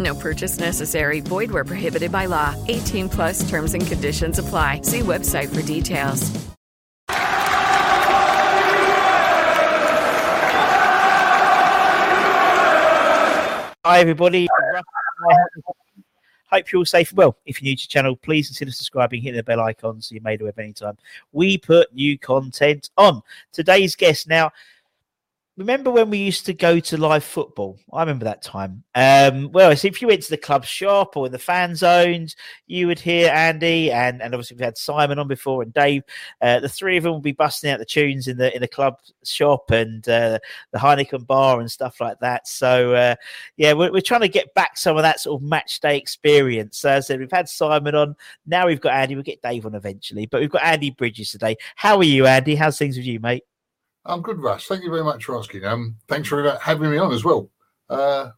No purchase necessary. Void where prohibited by law. 18 plus terms and conditions apply. See website for details. Hi, everybody. Hope you're all safe and well. If you're new to the channel, please consider subscribing, hitting the bell icon so you're made aware of any time we put new content on. Today's guest now remember when we used to go to live football? I remember that time. Um, well, so if you went to the club shop or in the fan zones, you would hear Andy and, and obviously we had Simon on before and Dave. Uh, the three of them would be busting out the tunes in the in the club shop and uh, the Heineken bar and stuff like that. So uh, yeah, we're, we're trying to get back some of that sort of match day experience. So as I said, we've had Simon on. Now we've got Andy. We'll get Dave on eventually, but we've got Andy Bridges today. How are you, Andy? How's things with you, mate? I'm good, Russ. Thank you very much for asking. Um, thanks for having me on as well. Uh,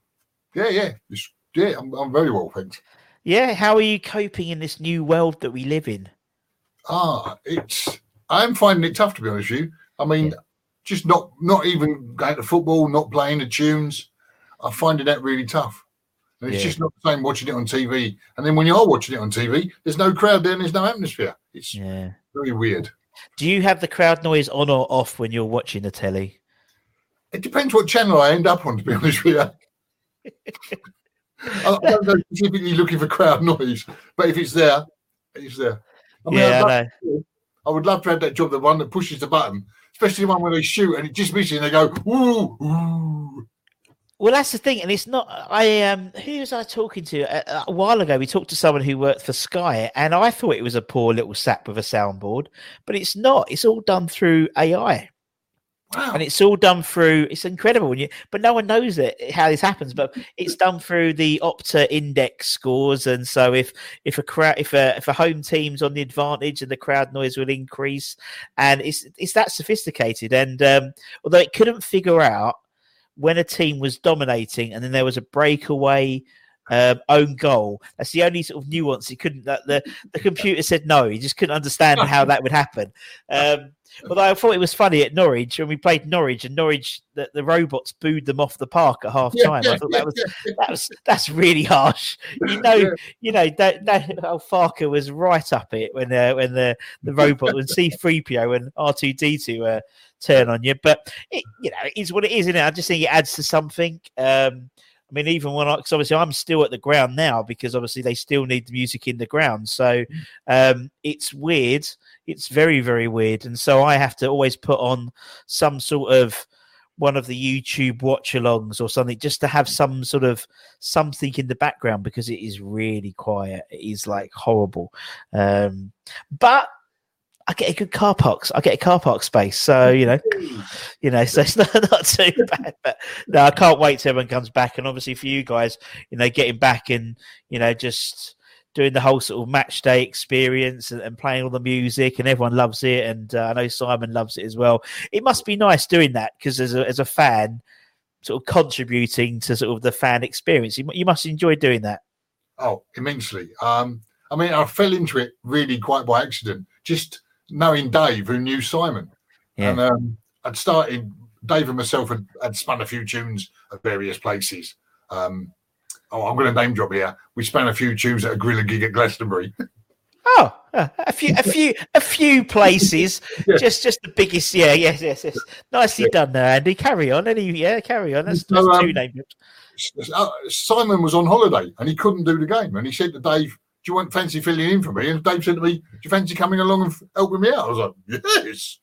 yeah, yeah, it's, yeah. I'm, I'm very well, thanks. Yeah, how are you coping in this new world that we live in? Ah, it's. I'm finding it tough to be honest with you. I mean, yeah. just not not even going to football, not playing the tunes. I'm finding that really tough. And it's yeah. just not the same watching it on TV. And then when you are watching it on TV, there's no crowd there and there's no atmosphere. It's yeah. very weird. Do you have the crowd noise on or off when you're watching the telly? It depends what channel I end up on, to be honest with you. I don't know specifically looking for crowd noise, but if it's there, it's there. I mean, yeah, I, I, would love to have that job, the one that pushes the button, especially the one where they shoot and it just misses and they go, ooh, ooh. Well, that's the thing, and it's not. I um, who was I talking to a, a, while ago? We talked to someone who worked for Sky, and I thought it was a poor little sap with a soundboard, but it's not. It's all done through AI, wow. and it's all done through. It's incredible when you, but no one knows it how this happens. But it's done through the Opta index scores, and so if if a crowd, if a if a home team's on the advantage, and the crowd noise will increase, and it's it's that sophisticated. And um, although it couldn't figure out when a team was dominating and then there was a breakaway um, own goal. That's the only sort of nuance he couldn't. That the the computer said no. He just couldn't understand how that would happen. Um, although I thought it was funny at Norwich when we played Norwich and Norwich the, the robots booed them off the park at half time. Yeah, I thought that was that was that's really harsh. You know, you know that that oh, Farker was right up it when uh, when the the robot when C three PO and R two D two uh, turn on you. But it, you know, it is what it is, it? I just think it adds to something. Um, I mean, even when I, because obviously I'm still at the ground now because obviously they still need the music in the ground. So um, it's weird. It's very, very weird. And so I have to always put on some sort of one of the YouTube watch alongs or something just to have some sort of something in the background because it is really quiet. It is like horrible. Um, but I get a good car park. I get a car park space, so you know, you know, so it's not, not too bad. But no, I can't wait till everyone comes back, and obviously for you guys, you know, getting back and you know, just doing the whole sort of match day experience and, and playing all the music, and everyone loves it, and uh, I know Simon loves it as well. It must be nice doing that because as a as a fan, sort of contributing to sort of the fan experience, you, you must enjoy doing that. Oh, immensely. Um, I mean, I fell into it really quite by accident. Just knowing Dave, who knew Simon. Yeah. And um, I'd started, Dave and myself had, had spun a few tunes at various places. Um, oh, I'm going to name drop here. We spun a few tunes at a Gorillaz gig at Glastonbury. Oh, a few, a few, a few places. Yeah. Just, just the biggest. Yeah, yes, yes, yes. Nicely done there, Andy. Carry on. Any, yeah, carry on. That's, So, that's um, two names. uh, Simon was on holiday and he couldn't do the game. And he said to Dave, Do you want fancy filling in for me? And Dave said to me, Do you fancy coming along and helping me out? I was like, Yes.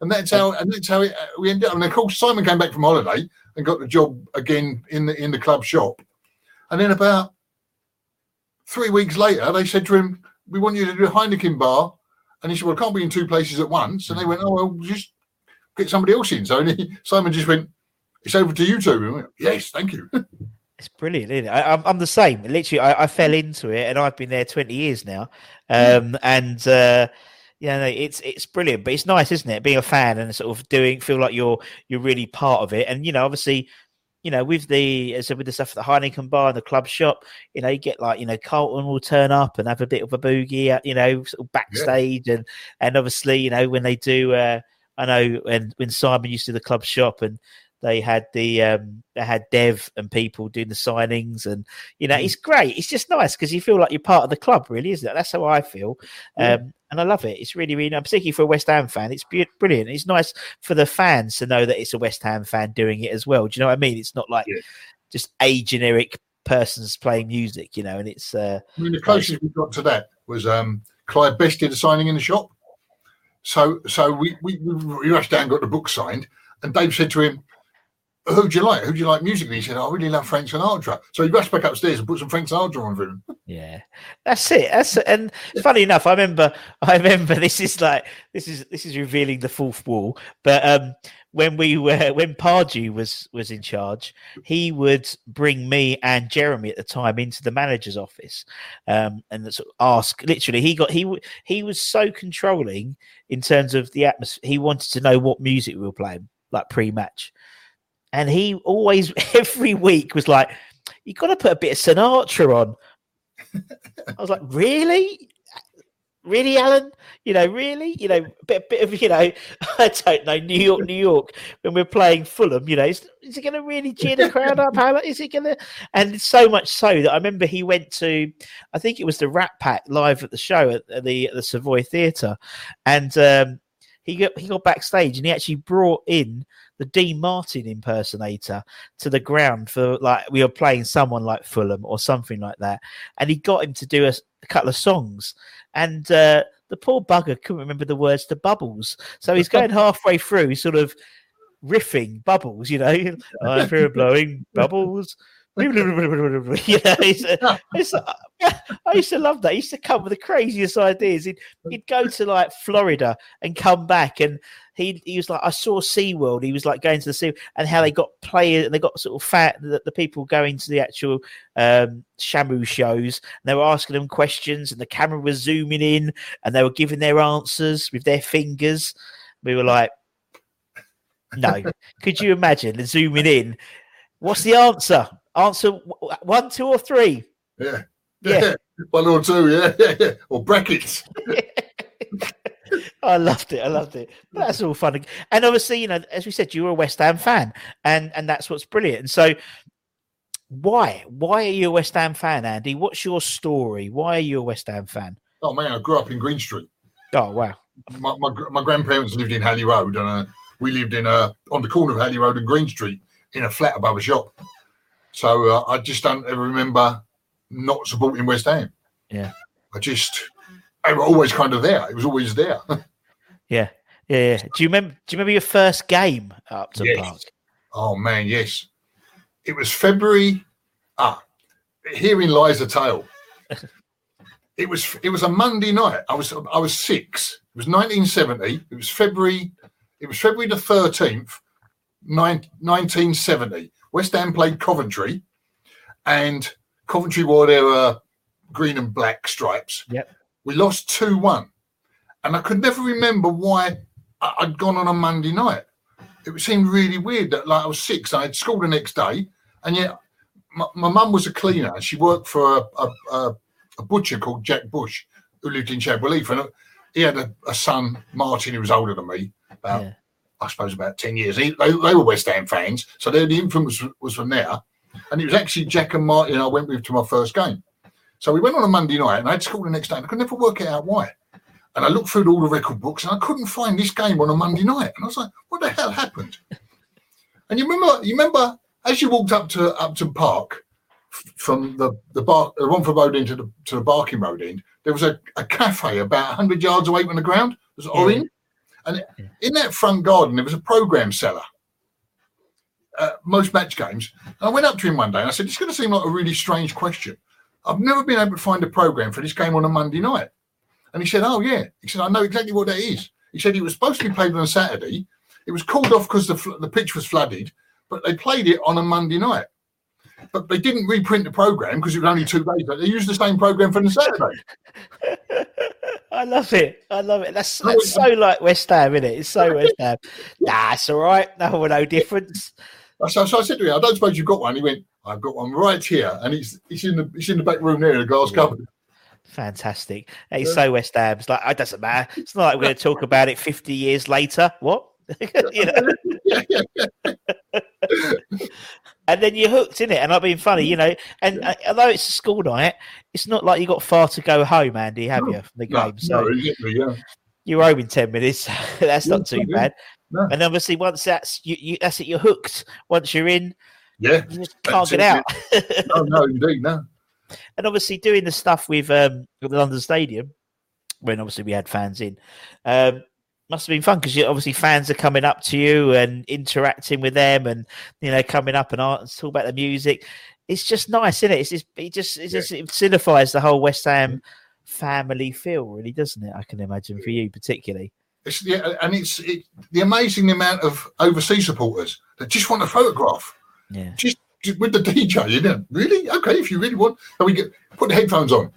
And that's how and that's how it, uh, we ended up. And of course, Simon came back from holiday and got the job again in the in the club shop. And then about three weeks later, they said to him, We want you to do a Heineken bar. And he said, Well, I can't be in two places at once. And they went, Oh, well, just get somebody else in. So he, Simon just went, It's over to you two. Went, yes, thank you. It's brilliant, isn't it? I, I'm, I'm the same. Literally, I, I fell into it, and I've been there 20 years now. Um, and uh, yeah, no, it's it's brilliant. But it's nice, isn't it? Being a fan and sort of doing feel like you're you're really part of it. And you know, obviously, you know, with the as with the stuff at the Heineken bar and the club shop, you know, you get like you know, Carlton will turn up and have a bit of a boogie, at, you know, sort of backstage, and and obviously, you know, when they do, uh, I know when when Simon used to do the club shop and they had the um they had Dev and people doing the signings and you know it's great. It's just nice because you feel like you're part of the club really isn't it? That's how I feel. Yeah. um and I love it. It's really really nice particularly for a West Ham fan. It's brilliant. It's nice for the fans to know that it's a West Ham fan doing it as well. Do you know what I mean? It's not like Yeah. just a generic person's playing music you know and it's uh I mean, the closest we got to that was um, Clyde Best did a signing in the shop. So, so we we, we rushed down, and got the book signed, and Dave said to him, "Who do you like? Who do you like musically?" He said, "I really love Frank Sinatra." So he rushed back upstairs and put some Frank Sinatra on for him. Yeah, that's it. That's it. and funny enough, I remember. I remember this is like this is this is revealing the fourth wall. But um, when we were when Pardew was was in charge, he would bring me and Jeremy at the time into the manager's office, um, and sort of ask. Literally, he got he he was so controlling in terms of the atmosphere. He wanted to know what music we were playing, like pre-match, and he always every week was like, "You got to put a bit of Sinatra on." I was like, really? Really, Alan? You know, really? You know, a bit, bit of, you know, I don't know, New York, New York, when we're playing Fulham, you know, is, is he going to really cheer the crowd up? How is it going to? And so much so that I remember he went to, I think it was the Rat Pack live at the show at the at the Savoy Theatre, and um, he got he got backstage and he actually brought in the Dean Martin impersonator to the ground for like we were playing someone like Fulham or something like that, and he got him to do a couple of songs, and uh, the poor bugger couldn't remember the words to Bubbles, so he's going halfway through, sort of riffing Bubbles, you know, I'm here blowing bubbles. know, it's, uh, it's, uh, I used to love that. He used to come with the craziest ideas. He'd, he'd go to like Florida and come back, and he he was like, I saw SeaWorld. He was like going to the sea, and how they got players, and they got sort of fat the, the people going to the actual um, Shamu shows, and they were asking them questions, and the camera was zooming in, and they were giving their answers with their fingers. We were like, no, could you imagine the zooming in? What's the answer? Answer one, two, or three? Yeah, Yeah. one or two, yeah, yeah, yeah. or brackets. I loved it. I loved it. But that's all fun. And obviously, you know, as we said, you were a West Ham fan, and and that's what's brilliant. And so, why why are you a West Ham fan, Andy? What's your story? Why are you a West Ham fan? Oh man, I grew up in Green Street. Oh wow, My my, my grandparents lived in Halley Road, and uh, we lived in uh, on the corner of Halley Road and Green Street in a flat above a shop. So uh, I just don't ever remember not supporting West Ham. Yeah. I just they were always kind of there. It was always there. yeah, yeah. Do you remember? Do you remember your first game at Upton Yes. Park? Oh man, yes. It was February. Ah, herein lies a tale. it was it was a Monday night. I was I was six. It was 1970. It was February. It was February the 13th, nine- 1970. West Ham played Coventry, and Coventry wore their uh, green and black stripes. Yep. We lost two one, and I could never remember why I'd gone on a Monday night it seemed really weird that like I was six, I had school the next day, and yet my, mum was a cleaner and she worked for a, a, a, butcher called Jack Bush who lived in Chadwell Heath. And he had a, a son, Martin, who was older than me, about yeah. I suppose about ten years. He, they, they, were West Ham fans, so the influence was, from there. And it was actually Jack and Martin I went with to my first game. So we went on a Monday night, and I had school the next day. And I could never work it out why. And I looked through all the record books, and I couldn't find this game on a Monday night. And I was like, "What the hell happened?" And you remember, you remember as you walked up to Upton Park from the the bar, the Romford Road into the to the Barking Road end, there was a, a cafe about hundred yards away from the ground. It was orange, and in that front garden there was a program seller. Uh, most match games. And I went up to him one day and I said, "It's going to seem like a really strange question. I've never been able to find a program for this game on a Monday night." And he said, "Oh yeah." He said, "I know exactly what that is." He said it was supposed to be played on a Saturday. It was called off because the the pitch was flooded, but they played it on a Monday night. But they didn't reprint the program because it was only two days. But they used the same program for the Saturday. I love it. I love it. That's, that's so like West Ham, isn't it? It's so West Ham. Nah, it's all right. No, no difference. So, so I said to him, I don't suppose you've got one. He went, I've got one right here. And it's it's in the it's in the back room there in a glass yeah. cupboard. Fantastic. It's yeah. so West Ham. It's like it doesn't matter. It's not like we're going to talk about it 50 years later. What? you know. and then you're hooked in it, and I've been funny, you know. And yeah. uh, although it's a school night, it's not like you got far to go home, Andy, have no, you, from the game? No, so no, yeah. you're home in ten minutes. that's yeah, not too bad. And obviously, once that's you, you, that's it. You're hooked. Once you're in, yeah, you just can't get it, out. no, no, indeed, no. And obviously, doing the stuff with um, the London Stadium, when obviously we had fans in, um, must have been fun because obviously fans are coming up to you and interacting with them, and you know coming up and, and talk about the music. It's just nice, isn't it? It's just, it just it just it signifies the whole West Ham family feel, really, doesn't it? I can imagine for you particularly. It's yeah, and it's it, the amazing amount of overseas supporters that just want a photograph. Yeah, just, just with the DJ, you know. Really? Okay, if you really want, and we get put the headphones on,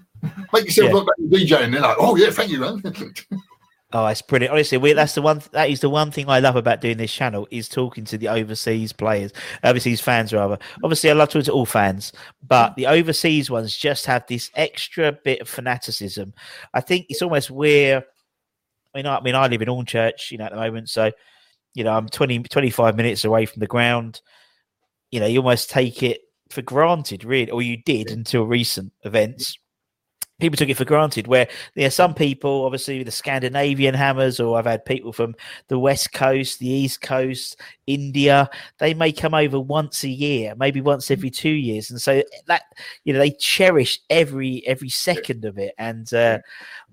make yourself yeah. look like the DJ, and they're like, "Oh yeah, thank you, man." Oh, it's brilliant. Honestly, we, that's the one. That is the one thing I love about doing this channel is talking to the overseas players, overseas fans rather. Obviously, I love talking to all fans, but the overseas ones just have this extra bit of fanaticism. I think it's almost where. I mean, I, I mean, I live in Hornchurch, you know, at the moment, so you know, I'm 20, 25 minutes away from the ground. You know, you almost take it for granted, really, or you did until recent events people took it for granted. Where there are some people, obviously the Scandinavian hammers, or I've had people from the West Coast, the East Coast, India. They may come over once a year, maybe once every two years, and so that you know they cherish every every second of it. And uh,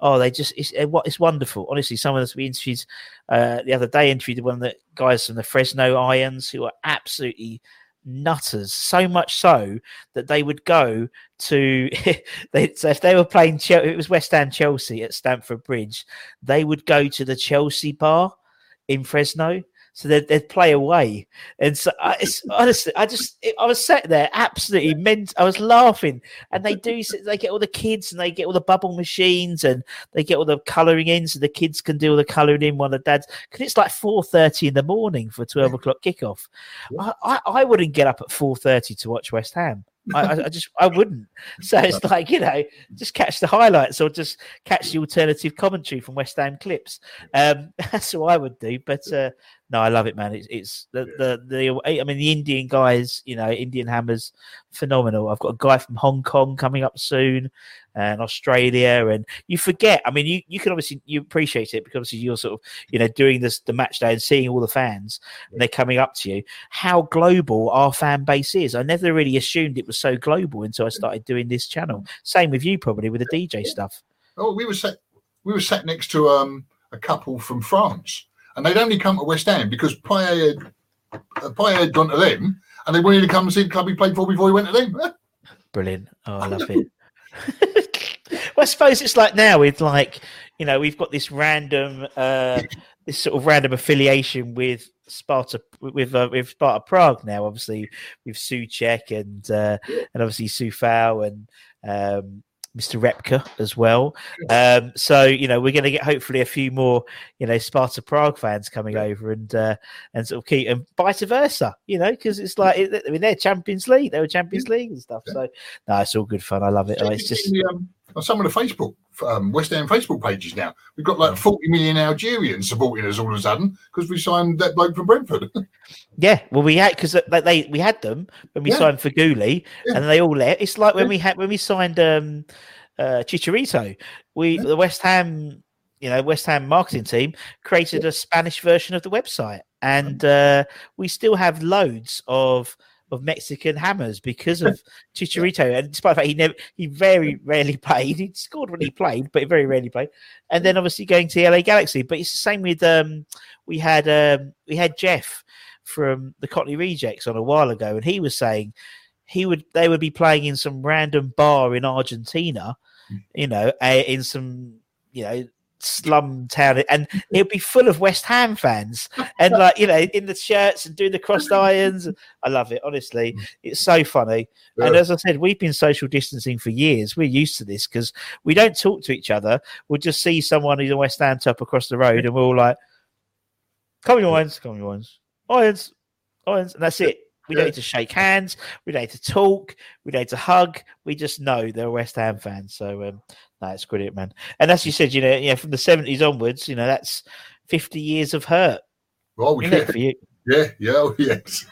oh, they just it's it's wonderful. Honestly, some of us we interviewed uh, the other day interviewed one of the guys from the Fresno Irons who are absolutely nutters so much so that they would go to they, so if they were playing it was West Ham Chelsea at Stamford Bridge they would go to the Chelsea bar in Fresno so they'd, they'd play away. And so I, it's, honestly, I just it, I was sat there absolutely meant. I was laughing, and they do. They get all the kids, and they get all the bubble machines, and they get all the colouring in, so the kids can do all the colouring in while the dads. Because it's like four thirty in the morning for twelve o'clock kickoff. I, I, I wouldn't get up at four thirty to watch West Ham. I, I, just I wouldn't. So it's like you know, just catch the highlights or just catch the alternative commentary from West Ham clips. Um, that's what I would do. But uh, no, I love it, man. It's it's the, the the I mean the Indian guys, you know, Indian hammers, phenomenal. I've got a guy from Hong Kong coming up soon, and Australia, and you forget. I mean, you you can obviously you appreciate it because obviously you're sort of you know doing this the match day and seeing all the fans and they're coming up to you. How global our fan base is. I never really assumed it was so global until I started doing this channel. Same with you, probably with the DJ stuff. Oh, we were sat we were sat next to um a couple from France and they'd only come to West Ham because had, uh, had gone to them, and they wanted to come and see the club he played for before he went to them. Brilliant! Oh, I love it. well, I suppose it's like now with like you know we've got this random uh this sort of random affiliation with Sparta with uh, with Sparta Prague now. Obviously with Souček and uh, and obviously Coufal and um, Mr. Repka as well. Um, so you know we're going to get hopefully a few more you know Sparta Prague fans coming over and uh, and sort of keep and vice versa. You know because it's like I mean they're Champions League, they were Champions League and stuff. So no, it's all good fun. I love it. it's just the, um, on some of the Facebook um, West Ham Facebook pages now. We've got like 40 million Algerians supporting us all of a sudden because we signed that bloke from Brentford. yeah, well, we had because they, they, we had them when we Yeah. signed Feghouli, Yeah. and they all left. It's like when Yeah. we had when we signed um, uh, Chicharito. We the West Ham, you know, West Ham marketing team created a Spanish version of the website, and uh, we still have loads of. Of Mexican hammers because of Chicharito, and despite the fact he never, he very rarely played. He scored when he played, but he very rarely played. And then obviously going to LA Galaxy. But it's the same with um, we had um, we had Jeff from the Cockney Rejects on a while ago, and he was saying he would they would be playing in some random bar in Argentina, you know, in some you know slum town, and it'd be full of West Ham fans, and like you know in the shirts and doing the crossed irons. I love it, honestly. It's so funny. And as I said, we've been social distancing for years. We're used to this because we don't talk to each other. We'll just see someone who's a West Ham top across the road, and we're all like, "Come on, irons, come on, irons, irons, irons," and that's it. We don't need to shake hands. We don't need to talk. We don't need to hug. We just know they're West Ham fans. So, um, it's brilliant, man. And as you said, you know, yeah, from the seventies onwards, you know, that's fifty years of hurt, oh, yeah, it, for you? yeah, yeah, oh, yes.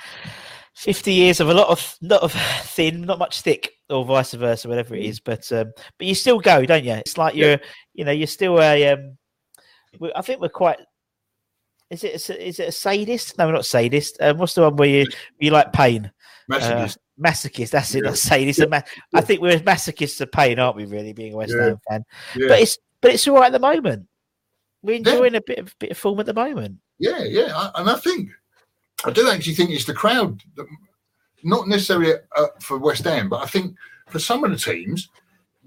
50 years of a lot of lot of thin not much thick or vice versa whatever it is but um but you still go don't you it's like you're you know you're still a um we- i think we're quite is it a, is it a sadist no we're not sadist um, what's the one where you you like pain Masochist. Masochist that's it Yeah. not sadist a ma- i think we're masochists of pain aren't we really being a west Yeah. ham fan yeah. but it's but it's all right at the moment we're Yeah. enjoying a bit of bit of form at the moment Yeah, yeah, I, and I think I do actually think it's the crowd, that, not necessarily uh, for West Ham, but I think for some of the teams,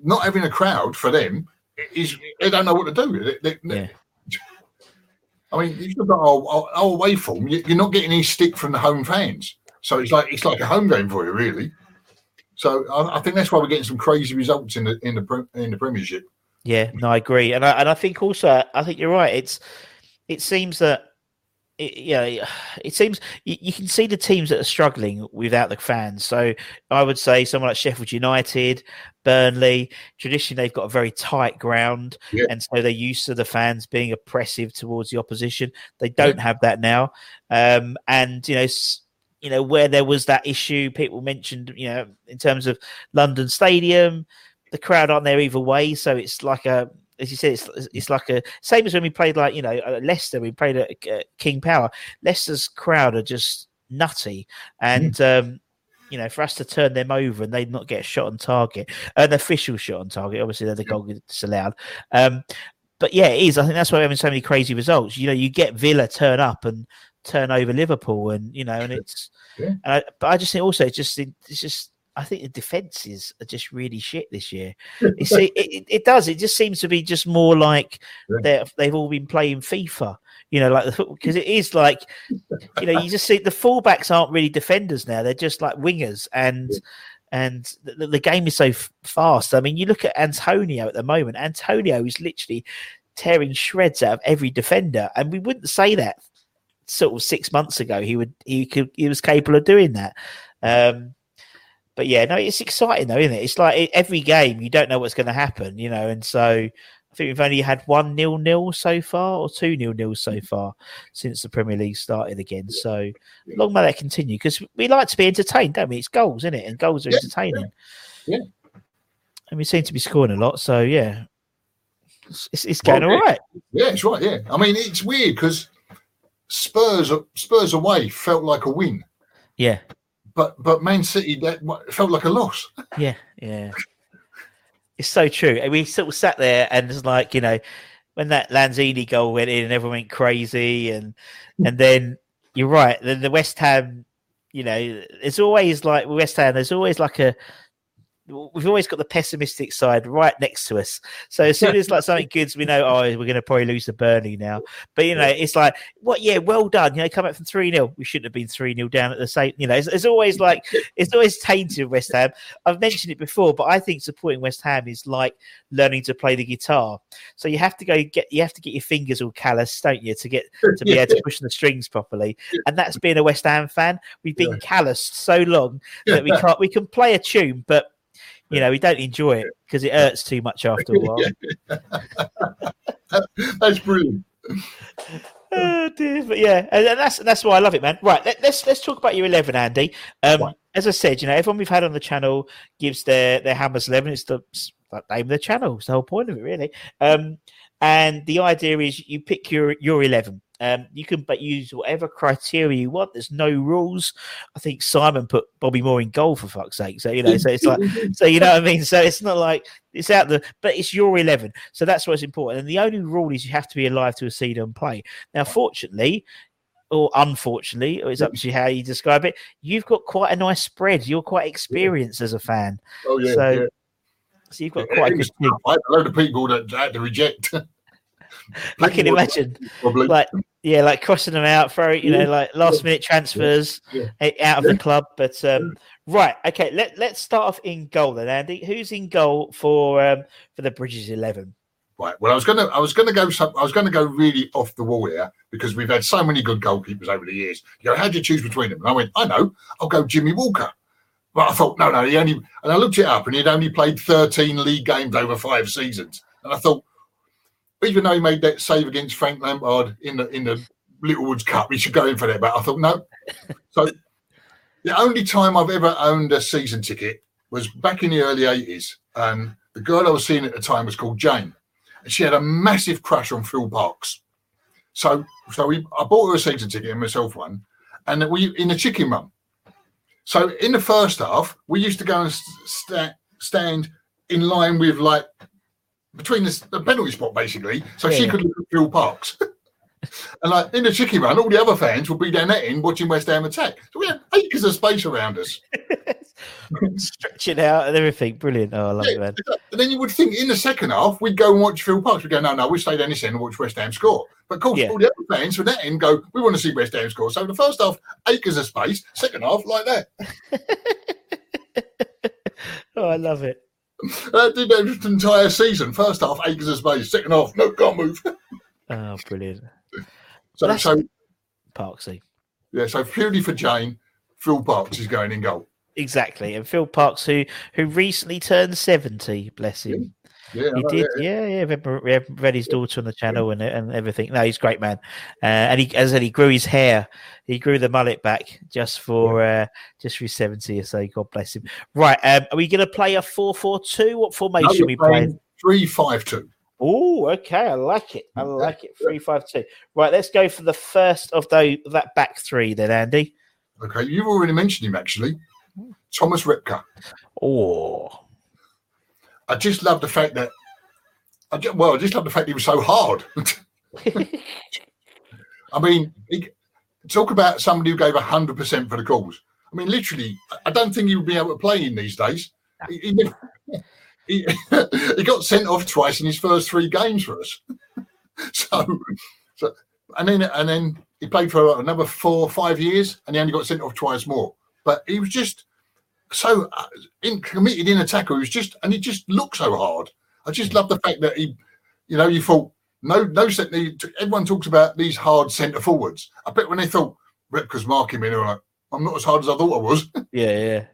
not having a crowd for them is they don't know what to do. They- they- Yeah. I mean, you've got our, our, our away form, you're not getting any stick from the home fans, so it's like it's like a home game for you, really. So I, I think that's why we're getting some crazy results in the in the in the Premiership. Yeah, no, I agree, and I and I think also I think you're right. It's it seems that it, yeah, it seems you, you can see the teams that are struggling without the fans. So I would say someone like Sheffield United, Burnley. Traditionally, they've got a very tight ground, Yeah. and so they're used to the fans being oppressive towards the opposition. They don't have that now, um, and you know. s- You know where there was that issue, people mentioned. You know, in terms of London Stadium, the crowd aren't there either way. So it's like a, as you said, it's it's like a same as when we played like you know uh, Leicester. We played at uh, King Power. Leicester's crowd are just nutty, and um, you know for us to turn them over and they not get shot on target, an official shot on target. Obviously, they're the goal disallowed. Um, but yeah, it is. I think that's why we're having so many crazy results. You know, you get Villa turn up and turn over Liverpool, and you know, and it's. Yeah. And I, but I just think also it's just it's just I think the defenses are just really shit this year. You see, it, it, it does. It just seems to be just more like Yeah. they've all been playing FIFA. You know, like the football because it is like you know you just see the fullbacks aren't really defenders now. They're just like wingers and. And the, the game is so f- fast. I mean, you look at Antonio at the moment. Antonio is literally tearing shreds out of every defender, and we wouldn't say that sort of six months ago. He would he could he was capable of doing that. Um, but yeah, no, it's exciting though, isn't it? It's like every game you don't know what's going to happen, you know, and so I think we've only had one nil nil so far, or two nil nil so far since the Premier League started again. So long may that continue because we like to be entertained, don't we? It's goals, isn't it? And goals are Yeah, entertaining. yeah. and we seem to be scoring a lot. So yeah, it's, it's, it's going Well, all right. Yeah, it's right. Yeah, I mean it's weird because Spurs Spurs away felt like a win, Yeah, but but Man City that felt like a loss. Yeah, yeah. It's so true. And we sort of sat there and it's like, you know, when that Lanzini goal went in and everyone went crazy and and then you're right, then the West Ham, you know, it's always like West Ham, there's always like a we've always got the pessimistic side right next to us. So as soon as like something good's, we know, oh, we're going to probably lose to Burnley now. But you know, it's like, what? Yeah, well done. You know, come up from three 0 We shouldn't have been three 0 down at the same. You know, it's, it's always like it's always tainted West Ham. I've mentioned it before, but I think supporting West Ham is like learning to play the guitar. So you have to go get you have to get your fingers all callous, don't you, to get to be able to push the strings properly. And that's being a West Ham fan. We've been calloused so long that we can't we can play a tune, but You know, we don't enjoy it because it hurts too much after a while. That's brilliant. oh dear, but yeah, and, and that's that's why I love it, man. Right, let, us let's, let's talk about your eleven, Andy. Um, right. as I said, you know, everyone we've had on the channel gives their their Hammers eleven. It's the name of the channel. It's the whole point of it, really. Um, and the idea is you pick your your eleven. Um, you can but use whatever criteria you want. There's no rules. I think Simon put Bobby Moore in goal for fuck's sake. So you know, so it's like, so you know what I mean. So it's not like it's out the, but it's your eleven. So that's what's important. And the only rule is you have to be alive to see and play. Now, fortunately, or unfortunately, or it's up to you how you describe it. You've got quite a nice spread. You're quite experienced as a fan. Oh yeah. So, yeah. so you've got quite a good. I had a load of people that had to reject. I can imagine, probably. like yeah, like crossing them out, throwing you know, like last minute transfers yeah. Yeah. out of the club. But um, right, okay, let let's start off in goal then, Andy. Who's in goal for um, for the Bridges eleven? Right. Well, I was gonna, I was gonna go, I was gonna go really off the wall here because we've had so many good goalkeepers over the years. You know, how do you choose between them? And I went, I know, I'll go Jimmy Walker. But I thought, no, no, he only, and I looked it up, and he'd only played 13 league games over five seasons. And I thought, even though he made that save against Frank Lampard in the in the Littlewoods Cup, he should go in for that. But I thought no. so the only time I've ever owned a season ticket was back in the early eighties. And the girl I was seeing at the time was called Jane, and she had a massive crush on Phil Parkes. So so we I bought her a season ticket and myself one, and we in the chicken run. So in the first half, we used to go and st- stand in line with like between the, the penalty spot basically, so yeah. she could look at Phil Parkes. and like in the chicken run, all the other fans would be down that end watching West Ham attack. So we had acres of space around us. Stretching out and everything. Brilliant. Oh, I love yeah, it, man. And then you would think in the second half, we'd go and watch Phil Parkes. We'd go, no, no, we stay down this end and watch West Ham score. But of course, yeah. all the other fans from that end go, we want to see West Ham score. So the first half, acres of space. Second half, like that. oh, I love it. I did that entire season. First half, acres of space. Second half, no, can't move. oh, brilliant. So, well, so Parksy. Yeah, so purely for Jane, Phil Parkes is going in goal. Exactly, and Phil Parkes, who who recently turned seventy, bless him. Yeah, he did. Yeah, yeah. yeah. We have read his daughter on the channel and and everything. No, he's a great man. Uh, and he, as I said, he grew his hair. He grew the mullet back just for uh, just for his seventy or so. God bless him. Right. Um, are we going to play a four-four-two? What formation no, we playing? Three-five-two. Oh, okay. I like it. I like it. Three-five-two. Right. Let's go for the first of those that back three then, Andy. Okay, you've already mentioned him actually. Thomas Repka. Oh, I just love the fact that, I just, well, I just love the fact he was so hard. I mean, he, talk about somebody who gave 100% for the cause. I mean, literally, I don't think he would be able to play in these days. He, he, he, he got sent off twice in his first three games for us. so, so, and then and then he played for another four, or five years, and he only got sent off twice more. But he was just so uh, in, committed in a tackle. He was just, and he just looked so hard. I just love the fact that he, you know, you thought no, no. Everyone talks about these hard centre forwards. I bet when they thought Repka's marking me, they were like, "I'm not as hard as I thought I was." Yeah, yeah.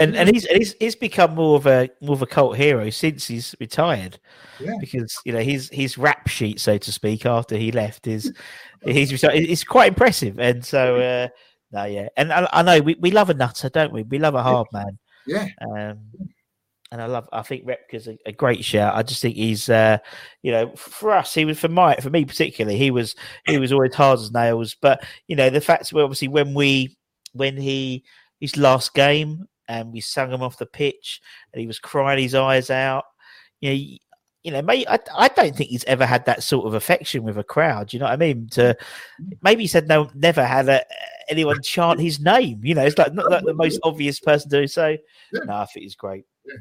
And and he's he's he's become more of a more of a cult hero since he's retired. Yeah. Because you know his his rap sheet, so to speak, after he left is he's it's quite impressive, and so. Uh, no, yeah, and I, I, know we, we love a nutter, don't we? We love a hard man. Yeah. Um, and I love. I think Repka's a, a great shout. I just think he's, uh, you know, for us, he was for my for me particularly. He was he was always hard as nails. But you know, the fact that obviously when we when he his last game and we sung him off the pitch and he was crying his eyes out. You know, you know, mate, I, I don't think he's ever had that sort of affection with a crowd. You know what I mean? To maybe he said no, never had a, anyone chant his name. You know, it's like not like the most obvious person to do so. No, I think he's great. Yeah.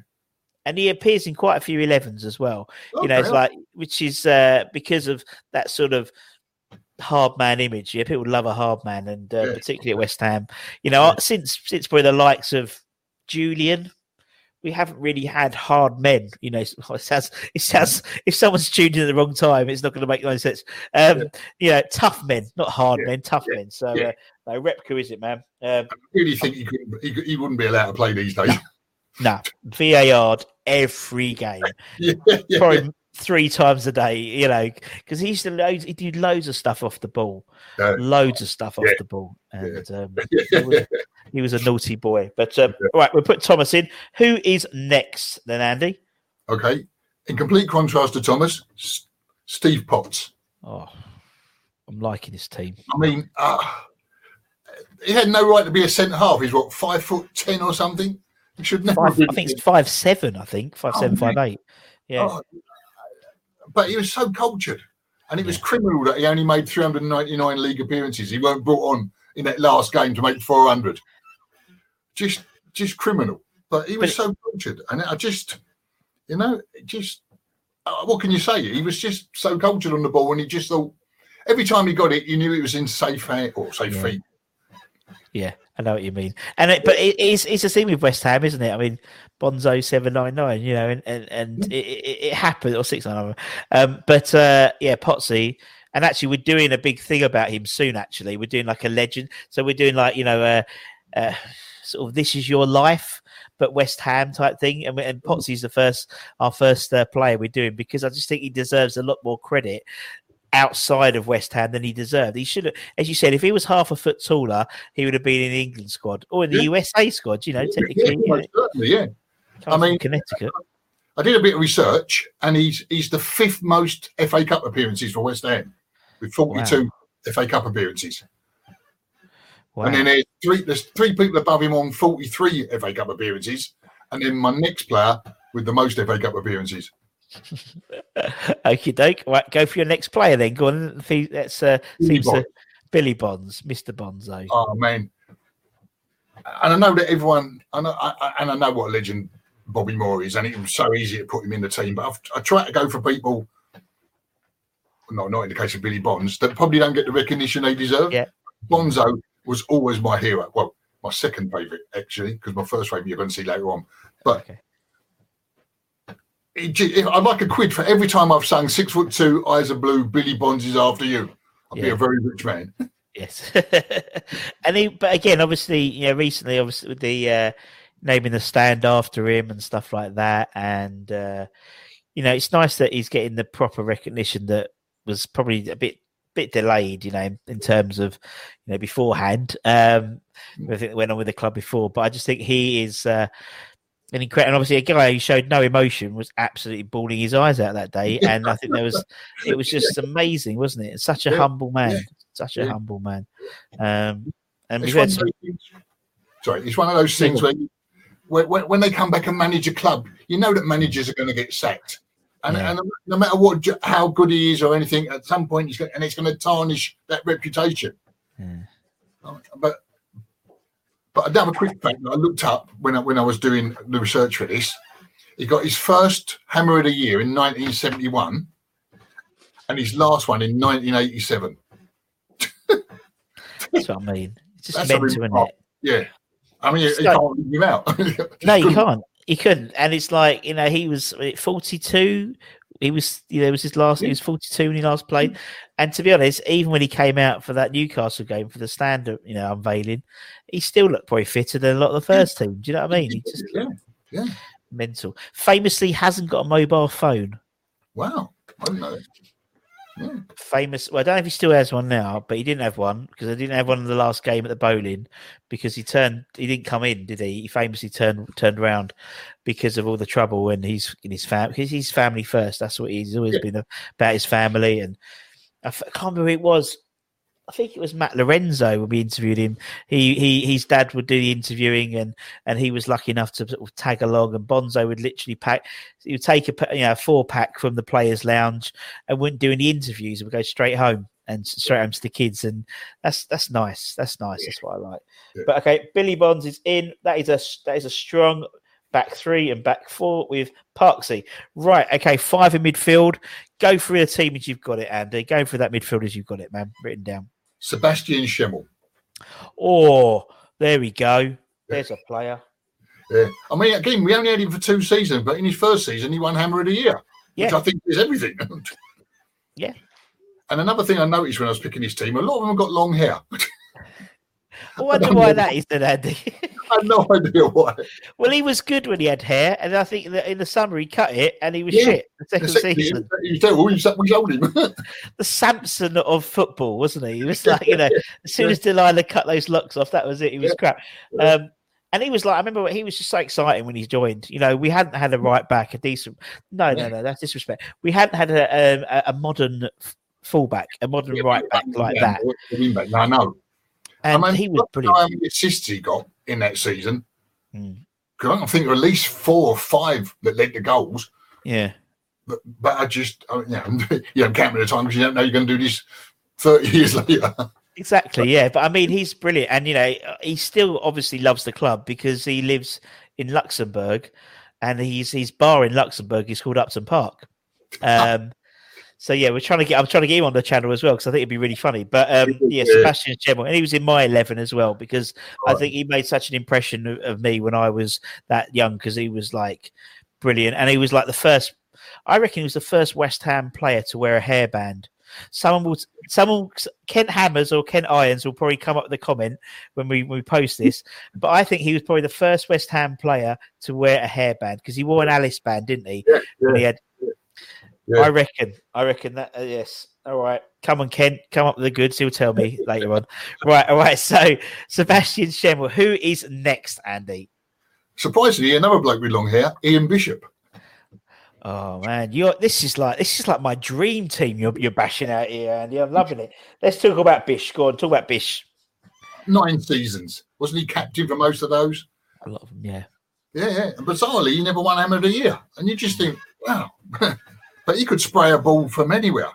And he appears in quite a few 11s as well. Okay. You know, it's like, which is uh, because of that sort of hard man image. Yeah, people love a hard man, and uh, yeah. particularly at West Ham. You know, yeah. since since probably the likes of Julian, we haven't really had hard men. You know, it sounds it sounds if someone's tuned in at the wrong time, it's not going to make no sense. Um, yeah. You know, tough men, not hard yeah. men, tough yeah. men. So, uh, no, Repka is it, man? Um, I really think he, couldn't, he, he wouldn't be allowed to play these days. No, VAR every game, Yeah, yeah, probably three times a day. You know, because he used to loads. He did loads of stuff off the ball, Yeah. loads of stuff off Yeah. the ball, and um, yeah. was, he was a naughty boy. But um, all right, we'll put Thomas in. Who is next then, Andy? Okay. In complete contrast to Thomas, S- Steve Potts. Oh, I'm liking this team. I mean, uh, he had no right to be a centre half. He's what five foot ten or something. He should never. Five, I think it's five seven. I think five Oh, seven five eight. Yeah. Oh, but he was so cultured, and it was criminal that he only made 399 league appearances. He weren't brought on in that last game to make 400. Just, just criminal. But he was But- so cultured, and I just, you know, just uh, what can you say? He was just so cultured on the ball, and he just thought every time he got it, you knew it was in safe hand or safe Yeah. feet. Yeah, I know what you mean. And it, but it, it's it's a thing with West Ham, isn't it? I mean, Bonzo seven nine nine, you know, and and, and it, it, it happened or six nine nine. Um, but uh, yeah, Potsy. And actually, we're doing a big thing about him soon. Actually, we're doing like a legend. So we're doing like you know, uh, uh, sort of this is your life, but West Ham type thing. And, and Potsy's the first, our first uh, player we're doing because I just think he deserves a lot more credit outside of West Ham than he deserved. He should have, as you said, if he was half a foot taller, he would have been in the England squad or in the Yeah. USA squad. You know, Yeah, technically, you know, certainly, yeah. comes from mean- Connecticut. I did a bit of research, and he's he's the fifth most FA Cup appearances for West Ham, with 42 FA Cup appearances. Wow. And then there's three there's three people above him on 43 FA Cup appearances, and then my next player with the most FA Cup appearances. Okie doke. Right, go for your next player then. Go on. That's uh, Billy seems to Bonds. Billy Bonds, Mr. Bonzo. Oh man! And I know that everyone, I know, I, I- and I know what a legend Bobby Moore is, and it was so easy to put him in the team. But I've, I try to go for people. No, not in the case of Billy Bonds, that probably don't get the recognition they deserve. Yeah. Bonzo was always my hero. Well, my second favourite actually, because my first favourite you're going to see later on. But Okay. it, I'd like a quid for every time I've sung six foot two, eyes are blue, Billy Bonds is after you. I'll be a very rich man. Yes. and he, but again, obviously, you know, recently, obviously, with the uh, naming the stand after him and stuff like that, and uh, you know, it's nice that he's getting the proper recognition that was probably a bit bit delayed, you know, in, in terms of you know beforehand. Um, everything that went on with the club before, but I just think he is. Uh, an incredible, and obviously a guy who showed no emotion was absolutely bawling his eyes out that day, and I think there was, it was just amazing, wasn't it? Such a Yeah. humble man, Yeah. such a Yeah. humble man. Um, and It's we've had some, things, sorry, it's one of those things where, you, when, when they come back and manage a club, you know that managers are going to get sacked, and, Yeah. and no matter what, how good he is or anything, at some point, he's going, and it's going to tarnish that reputation. Yeah. But but another quick fact that I looked up when I, when I was doing the research for this, he got his first Hammer of the Year in 1971, and his last one in 1987. that's what I mean. It's just That's mental, isn't it? Yeah, I mean, So- can't leave him out. No, you can't. He couldn't. And it's like, you know, he was uh, 42. He was, you know, it was his last, he was 42 when he last played. And to be honest, even when he came out for that Newcastle game for the stand up, you know, unveiling, he still looked probably fitter than a lot of the first team. Do you know what I mean? He just Yeah, yeah. mental. Famously hasn't got a mobile phone. Wow, I didn't famous. Well, I don't know if he still has one now, but he didn't have one because I didn't have one in the last game at the Boleyn because he turned. He didn't come in, did he? He famously turned turned around because of all the trouble when he's in his family. Because he's family first. That's what he's always Yeah. been about his family. And I, f- I can't remember who it was. I think it was Matt Lorenzo when we interviewed him. He he his dad would do the interviewing and and he was lucky enough to sort of tag along and Bonzo would literally pack he would take a you know a four pack from the players lounge and wouldn't do any interviews. And would go straight home and straight home to the kids. And that's that's nice. That's nice. That's what I like. Yeah. but okay Billy Bonds is in. That is a that is a strong back three and back four with Parksy. Right okay five in midfield. Go through the team as you've got it Andy. Go through that midfield as you've got it man written down Sebastian Schemmel. Oh, there we go. There's a player. Yeah, I mean, again, we only had him for two seasons, but in his first season, he won Hammer of the Year, which Yeah. I think is everything. Yeah. And another thing I noticed when I was picking his team, a lot of them have got long hair. I wonder why that is, then, Andy. I have no idea why. well, he was good when he had hair, and I think that in the summer he cut it, and he was Yeah. shit the second The second season. You tell we showed him. The Samson of football, wasn't he? He was like, you know, as soon as Delilah cut those locks off, that was it. He was crap. Um, and he was like, I remember he was just so exciting when he joined. You know, we hadn't had a right back, a decent. No, no, no, that's disrespect. We hadn't had a um, a, a modern fullback, a modern right back like that. the wing back. No, I know. And I mean, he was brilliant. How many assists he got in that season? Mm. Because I think at least four or five that led to goals. Yeah. But, but I just, I, you know, you don't count the time because you don't know you're going to do this 30 years later. Exactly, yeah. But I mean, he's brilliant, and you know, he still obviously loves the club because he lives in Luxembourg, and he's his bar in Luxembourg is called Upton Park. Um, so yeah, we're trying to get. I'm trying to get him on the channel as well because I think it'd be really funny. But um, yeah, Yeah. Sebastian Schemmel, and he was in my eleven as well because I think he made such an impression of, of me when I was that young because he was like brilliant, and he was like the first. I reckon he was the first West Ham player to wear a hairband. Someone will, someone, Kent Hammers or Kent Irons will probably come up with a comment when we, when we post this. But I think he was probably the first West Ham player to wear a hairband because he wore an Alice band, didn't he? Yeah, When he had, Yeah. I reckon, I reckon that, uh, yes. All right. Come on, Kent. Come up with the goods. He'll tell me later on. Right. All right. So, Sebastian Schemmel, who is next, Andy? Surprisingly, another bloke with long hair, Ian Bishop. Oh man, you're this is like this is like my dream team. You're you're bashing out here, Andy. I'm loving it. Let's talk about Bish. Go on, talk about Bish. Nine seasons. Wasn't he captain for most of those? A lot of them, yeah. Yeah, yeah. And bizarrely, he never won Hammer of the Year. And you just think, wow. but he could spray a ball from anywhere,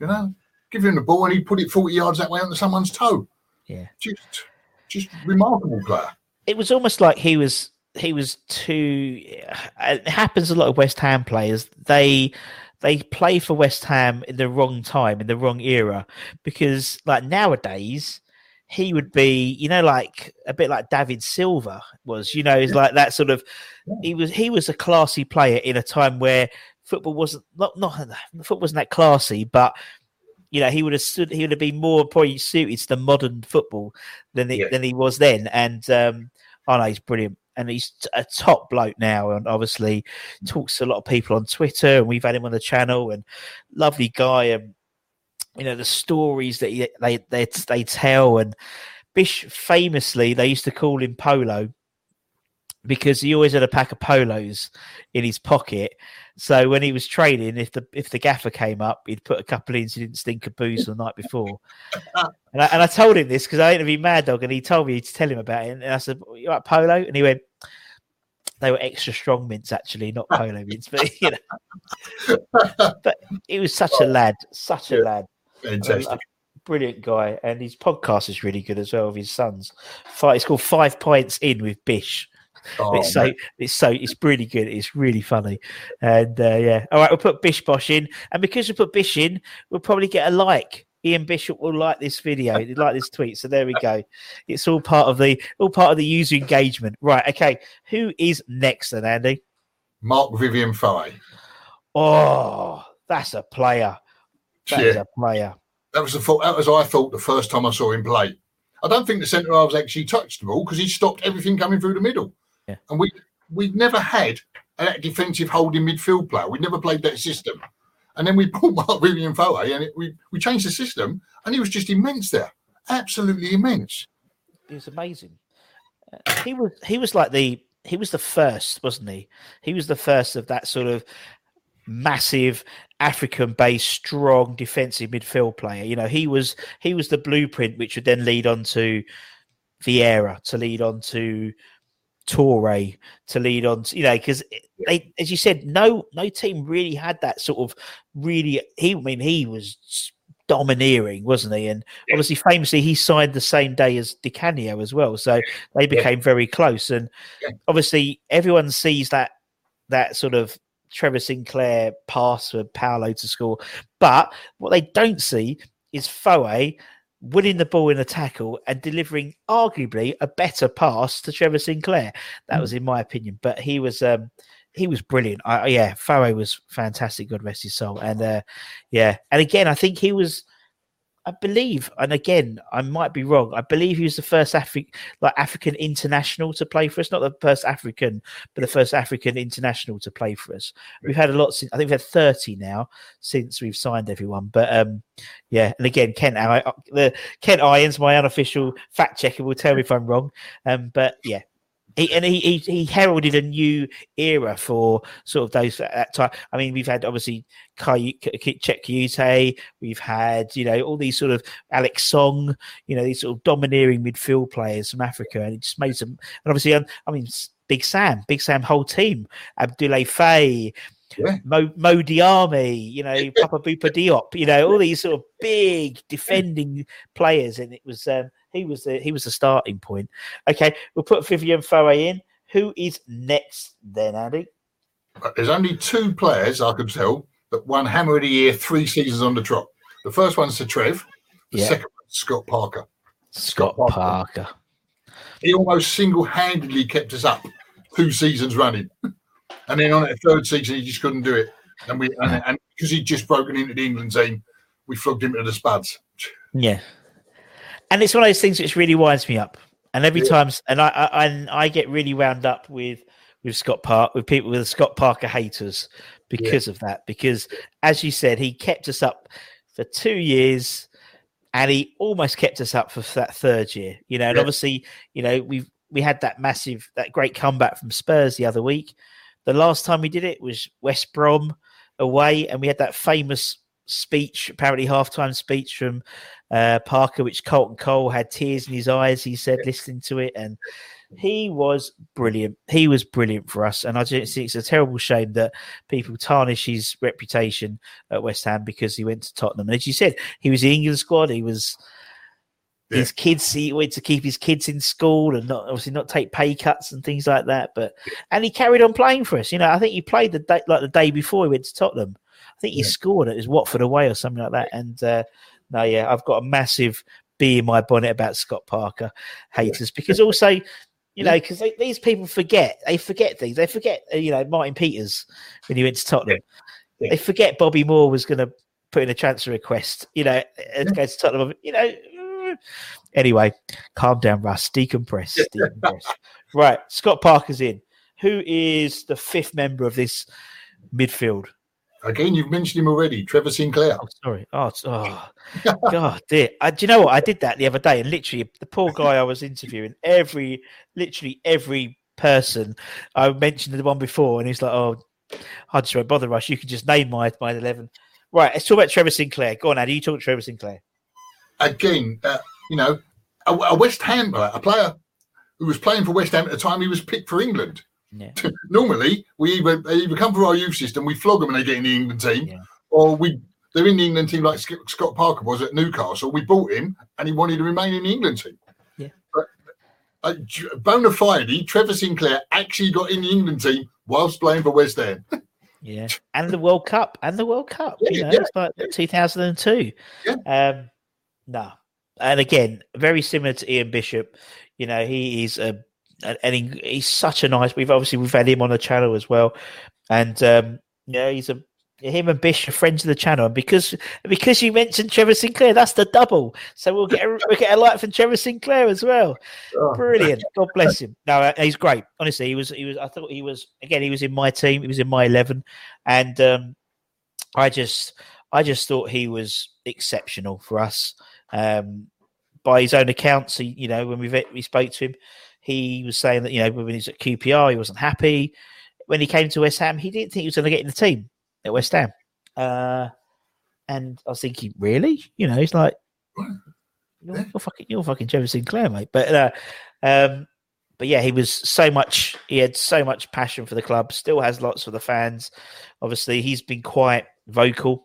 you know? Give him the ball and he'd put it 40 yards that way onto someone's toe. Yeah. Just, just remarkable player. It was almost like he was he was too. It happens a lot of West Ham players. They they play for West Ham in the wrong time, in the wrong era, because like nowadays. He would be, you know, like a bit like David Silva was, you know, is like that sort of. He was he was a classy player in a time where football wasn't not not football wasn't that classy, but you know he would have stood he would have been more probably suited to the modern football than he, Yeah. than he was then. And um, oh no, he's brilliant, and he's a top bloke now, and obviously talks to a lot of people on Twitter, and we've had him on the channel, and lovely guy, and you know the stories that he, they they they tell, and Bish famously they used to call him Polo because he always had a pack of polos in his pocket. So when he was training, if the if the gaffer came up, he'd put a couple in so he didn't stink of booze the night before. And I, and I told him this because I interviewed Mad Dog, and he told me to tell him about it. And I said, "You like polo?" And he went, "They were extra strong mints, actually, not polo mints." But you know, but he was such a lad, such a lad, a brilliant guy, and his podcast is really good as well with his sons. It's called Five Points In with Bish. Oh, it's so man. it's so it's really good. It's really funny, and uh, yeah. All right, we'll put Bish Bosh in, and because we put Bish in, we'll probably get a like. Ian Bishop will like this video, he'd like this tweet. So there we go. It's all part of the all part of the user engagement, right? Okay, who is next then, Andy? Marc-Vivien Foe. Oh, that's a player. That is Yeah. a player. That was the thought. That was I thought the first time I saw him play. I don't think the centre halves actually touched the ball because he stopped everything coming through the middle. Yeah. And we we never had a defensive holding midfield player. We never played that system. And then we brought Marc-Vivien Foe and it, we we changed the system and he was just immense there, absolutely immense. It was amazing. Uh, He was he was like the he was the first, wasn't he? He was the first of that sort of massive African-based, strong defensive midfield player. You know, he was he was the blueprint, which would then lead on to Vieira, to lead on to Touré, to lead on you know because they, as you said, no no team really had that sort of really. He, I mean, he was domineering, wasn't he? And obviously, famously, he signed the same day as Di Canio as well, so they became very close. And Yeah. obviously, everyone sees that that sort of Trevor Sinclair pass for Paolo to score, but what they don't see is Foe winning the ball in a tackle and delivering arguably a better pass to Trevor Sinclair. That was in my opinion, but he was um he was brilliant. I, yeah, Foe was fantastic. God rest his soul. And uh, yeah, and again, I think he was. I believe, and again, I might be wrong. I believe he was the first Afri- like African international to play for us. Not the first African, but the first African international to play for us. We've had a lot since. I think we've had thirty now since we've signed everyone. But um, yeah, and again, Kent, I, the Kent Irons, my unofficial fact checker, will tell me if I'm wrong. Um, but yeah, he, and he, he, he heralded a new era for sort of those at that time. I mean, we've had obviously Cheick Kouyaté, we've had you know all these sort of Alex Song, you know these sort of domineering midfield players from Africa, and it just made some. And obviously, um, I mean, Big Sam, Big Sam, whole team, Abdoulaye Faye. Yeah. Mo, Mo Diame, you know, Papa Bouba Diop, you know, all these sort of big defending players, and it was um, he was the he was the starting point. Okay, we'll put Vivien Foe in. Who is next then, Andy? There's only two players I can tell that won Hammer of the Year three seasons on the trot. The first one's Sir Trev. The yeah. second one's Scott Parker. Scott, Scott Parker. Parker. He almost single-handedly kept us up two seasons running, and then on a third season he just couldn't do it. And we and because he'd just broken into the England team, we flogged him to the spuds. Yeah, and it's one of those things which really winds me up. And every yeah. time, and I, I and I get really wound up with with Scott Park with people with Scott Parker haters because yeah. of that. Because as you said, he kept us up for two years, and he almost kept us up for that third year. You know, and yeah. obviously, you know, we've we had that massive, that great comeback from Spurs the other week. The last time we did it was West Brom away, and we had that famous speech, apparently halftime speech from uh, Parker, which Carlton Cole had tears in his eyes. He said, listening to it, and he was brilliant. He was brilliant for us, and I just think it's a terrible shame that people tarnish his reputation at West Ham because he went to Tottenham. And as you said, he was the England squad. He was yeah. his kids. He wanted to keep his kids in school and not obviously not take pay cuts and things like that. But and he carried on playing for us. You know, I think he played the day like the day before he went to Tottenham. I think he yeah. scored at his Watford away or something like that. And uh, no, yeah, I've got a massive bee in my bonnet about Scott Parker haters because also, you know, because these people forget, they forget things. They forget, uh, you know, Martin Peters when he went to Tottenham. Yeah. They forget Bobby Moore was going to put in a transfer request, you know, and go to Tottenham. You know, anyway, calm down, Russ. Decompress. Decompress. right, Scott Parker's in. Who is the fifth member of this midfield? Again, you've mentioned him already, Trevor Sinclair. Oh, sorry. Oh, oh God, dear. I, do you know what? I did that the other day, and literally, the poor guy I was interviewing, every, literally every person I mentioned the one before, and he's like, "Oh, I just won't bother, Rush. You can just name my my eleven. Right. Let's talk about Trevor Sinclair. Go on, Andy. You talk Trevor Sinclair. Again, uh, you know, a, a West Ham player, a player who was playing for West Ham at the time he was picked for England. Yeah. Normally, we either they either come through our youth system, we flog them and they get in the England team, yeah. or we they're in the England team like Scott Parker was at Newcastle. We bought him and he wanted to remain in the England team. Yeah. But uh, bona fide, Trevor Sinclair actually got in the England team whilst playing for West Ham. yeah, and the World Cup, and the World Cup. Yeah, you know, yeah. it's like 2002. Yeah. Um, no, and again, very similar to Ian Bishop. You know, he is a and, he, he's such a nice. We've obviously we've had him on the channel as well, and um, yeah, he's a him and Bish are friends of the channel, and because because you mentioned Trevor Sinclair, that's the double. So we'll get a, we'll get a light from Trevor Sinclair as well. Oh. Brilliant. God bless him. No, uh, he's great. Honestly, he was he was. I thought he was again. He was in my team. He was in my eleven, and um, I just I just thought he was exceptional for us. Um, by his own accounts, he, you know, when we we spoke to him, he was saying that, you know, when he was at QPR, he wasn't happy. When he came to West Ham, he didn't think he was going to get in the team at West Ham. Uh, and I was thinking, really? You know, he's like, you're, you're fucking, you're fucking Trevor Sinclair, mate. But, uh, um, but yeah, he was so much. He had so much passion for the club. Still has lots for the fans. Obviously, he's been quite vocal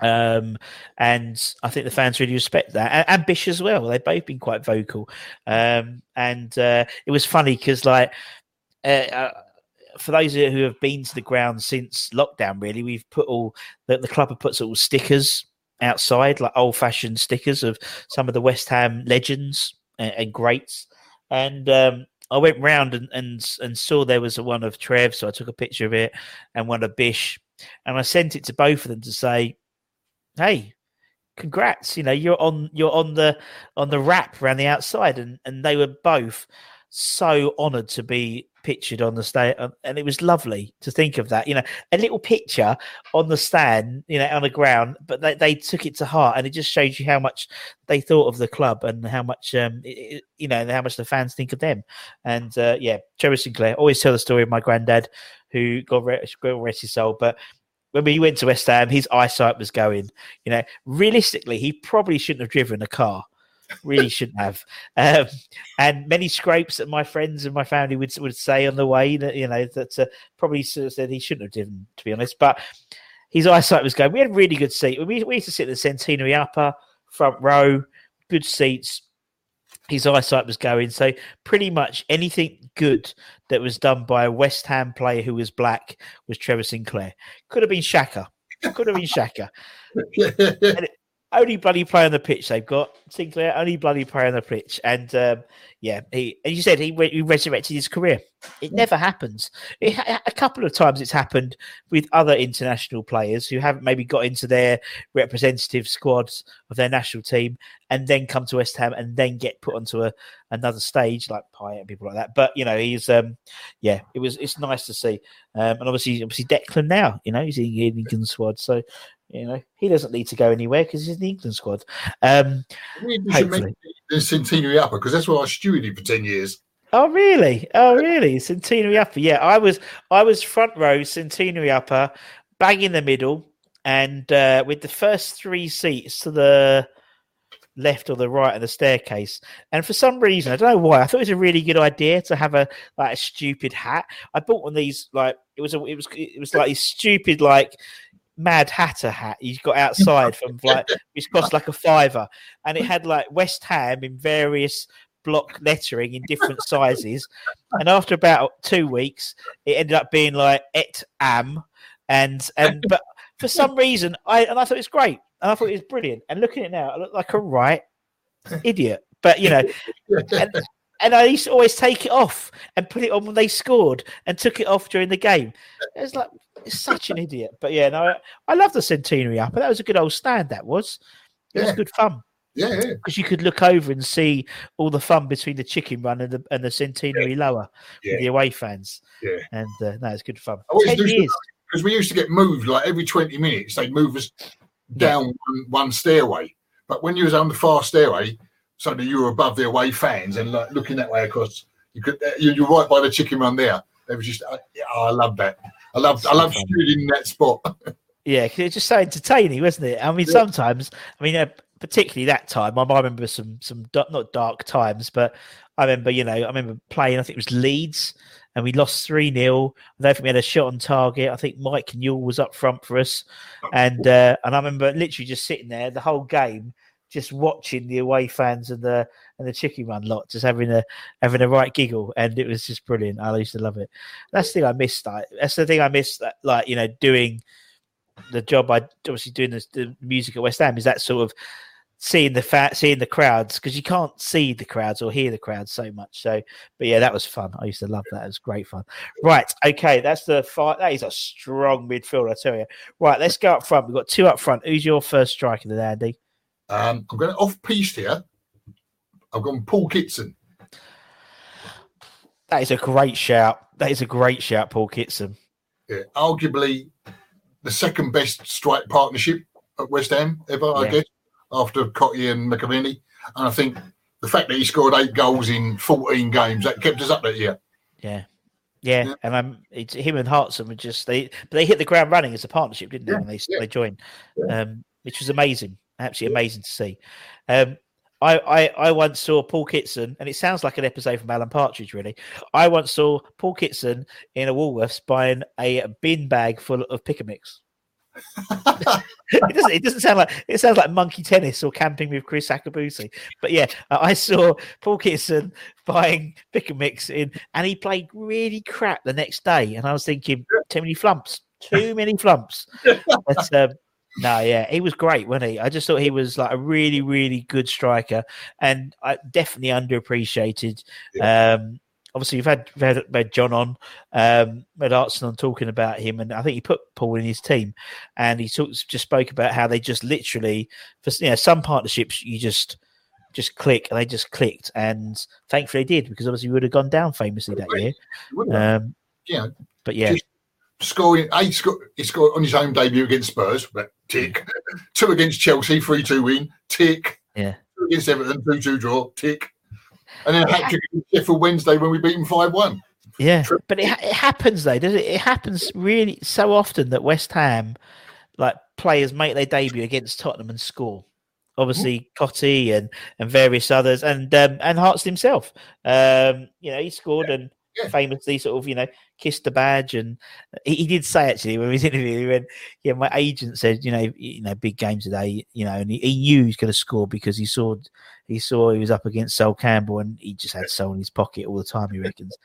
um, and I think the fans really respect that. And, Bish as well. They've both been quite vocal. Um, and uh, it was funny because, like, uh, uh, for those who have been to the ground since lockdown, really, we've put all the, the club have put all stickers outside, like old fashioned stickers of some of the West Ham legends and, and greats. And um, I went round and, and and saw there was one of Trev, so I took a picture of it and one of Bish, and I sent it to both of them to say, hey, congrats. You know, you're on you're on the on the wrap around the outside, and and they were both so honoured to be pictured on the stand, and it was lovely to think of that. You know, a little picture on the stand, you know, on the ground, but they, they took it to heart, and it just shows you how much they thought of the club and how much, um, it, you know, how much the fans think of them. And uh, yeah, Trevor Sinclair always tell the story of my granddad, who got rest his soul, but when he went to West Ham, his eyesight was going. You know, realistically, he probably shouldn't have driven a car really shouldn't have. Um, and many scrapes that my friends and my family would would say on the way that you know that uh, probably said he shouldn't have driven, to be honest. But his eyesight was going. We had a really good seats. We, we used to sit in the centenary upper front row, good seats. His eyesight was going. So pretty much anything good that was done by a West Ham player who was black was Trevor Sinclair. Could have been Shaka. Could have been Shaka. it, only bloody play on the pitch they've got. Sinclair only bloody play on the pitch, and um, yeah, he and you said he, he resurrected his career. It never happens. It, a couple of times it's happened with other international players who haven't maybe got into their representative squads of their national team and then come to West Ham and then get put onto a another stage like Payet and people like that. But you know, he's um, yeah, it was it's nice to see, um, and obviously obviously Declan now, you know, he's in the England squad, so you know, he doesn't need to go anywhere because he's in the England squad. Um, the Centenary Upper because that's what I stewarded for ten years. Oh really? Oh really? Centenary Upper. Yeah, I was I was front row Centenary Upper, bang in the middle, and uh, with the first three seats to the left or the right of the staircase. And for some reason, I don't know why, I thought it was a really good idea to have a like a stupid hat. I bought one of these like it was a it was it was like a stupid like Mad Hatter hat he's got outside from like which cost like a fiver, and it had like West Ham in various block lettering in different sizes. And after about two weeks, it ended up being like et am, and and but for some reason, I and I thought it was great, and I thought it was brilliant. And looking at it now, I look like a right idiot. But you know, and, and I used to always take it off and put it on when they scored, and took it off during the game. It was like such an idiot. But yeah, no, I, I love the centenary upper. That was a good old stand. That was. It yeah. was good fun. Yeah, because you could look over and see all the fun between the chicken run and the and the centenary yeah. lower yeah. with the away fans. Yeah, and uh, no, it's good fun. Ten years because we used to get moved like every twenty minutes. They'd move us down one, one stairway, but when you was on the far stairway, suddenly you were above the away fans and like looking that way across, you could you're right by the chicken run there. It was just, uh, oh, I love that. I love I love shooting in that spot. yeah, because it's just so entertaining, wasn't it? I mean, yeah. sometimes, I mean, uh, particularly that time, I, I remember some some not dark times, but I remember, you know, I remember playing. I think it was Leeds, and we lost three 0 I don't think we had a shot on target. I think Mike Newell was up front for us, and uh, and I remember literally just sitting there the whole game, just watching the away fans and the and the chicken run lot, just having a having a right giggle, and it was just brilliant. I used to love it. That's the thing I missed. That's the thing I missed. Like you know, doing the job I obviously doing the, the music at West Ham is that sort of seeing the fat seeing the crowds because you can't see the crowds or hear the crowds so much so but yeah that was fun i used to love that it was great fun right okay that's the fight that is a strong midfield i tell you right let's go up front we've got two up front who's your first striker then andy um i'm going off piece here I've gone Paul Kitson. That is a great shout. That is a great shout, Paul Kitson. Yeah, arguably the second best strike partnership at West Ham ever, yeah. I guess, after Cottee and McAvennie. And I think the fact that he scored eight goals in 14 games, that kept us up that year. Yeah. Yeah, yeah. and I'm it's him and Hartson were just they they hit the ground running as a partnership, didn't they? Yeah. When they they joined, um, which was amazing, absolutely amazing to see. Um, I, I, I once saw Paul Kitson, and it sounds like an episode from Alan Partridge, really. I once saw Paul Kitson in a Woolworths buying a bin bag full of pick a mix. it doesn't. It doesn't sound like it sounds like monkey tennis or camping with Kriss Akabusi. But yeah, I saw Paul Kitson buying pick a mix in, and he played really crap the next day. And I was thinking, too many flumps, too many flumps. But um, no, yeah, he was great, wasn't he? I just thought he was like a really, really good striker, and I definitely underappreciated. Yeah. Um, obviously you've had, had, had John on, um, had Hartson on talking about him, and I think he put Paul in his team, and he talks, just spoke about how they just literally, for you know, some partnerships you just just click, and they just clicked, and thankfully they did because obviously we would have gone down famously that year. Um, yeah, but yeah. Scoring eight, score, he scored on his home debut against Spurs, but tick. Two against Chelsea, three two win, tick. Yeah. Two against Everton, two two draw, tick and then a hat trick Sheffield Wednesday when we beat them five one. Yeah, but it, it happens though, does it? It happens really so often that West Ham, like players, make their debut against Tottenham and score. Obviously. Cottee and and various others, and um, and Hartson himself. Um, you know, he scored yeah. and yeah. famously sort of you know kissed the badge and he, he, did say actually when we was interviewing when yeah my agent said you know you know big game today you know and he, he knew he was going to score because he saw he saw he was up against Sol Campbell and he just had Sol in his pocket all the time, he reckons.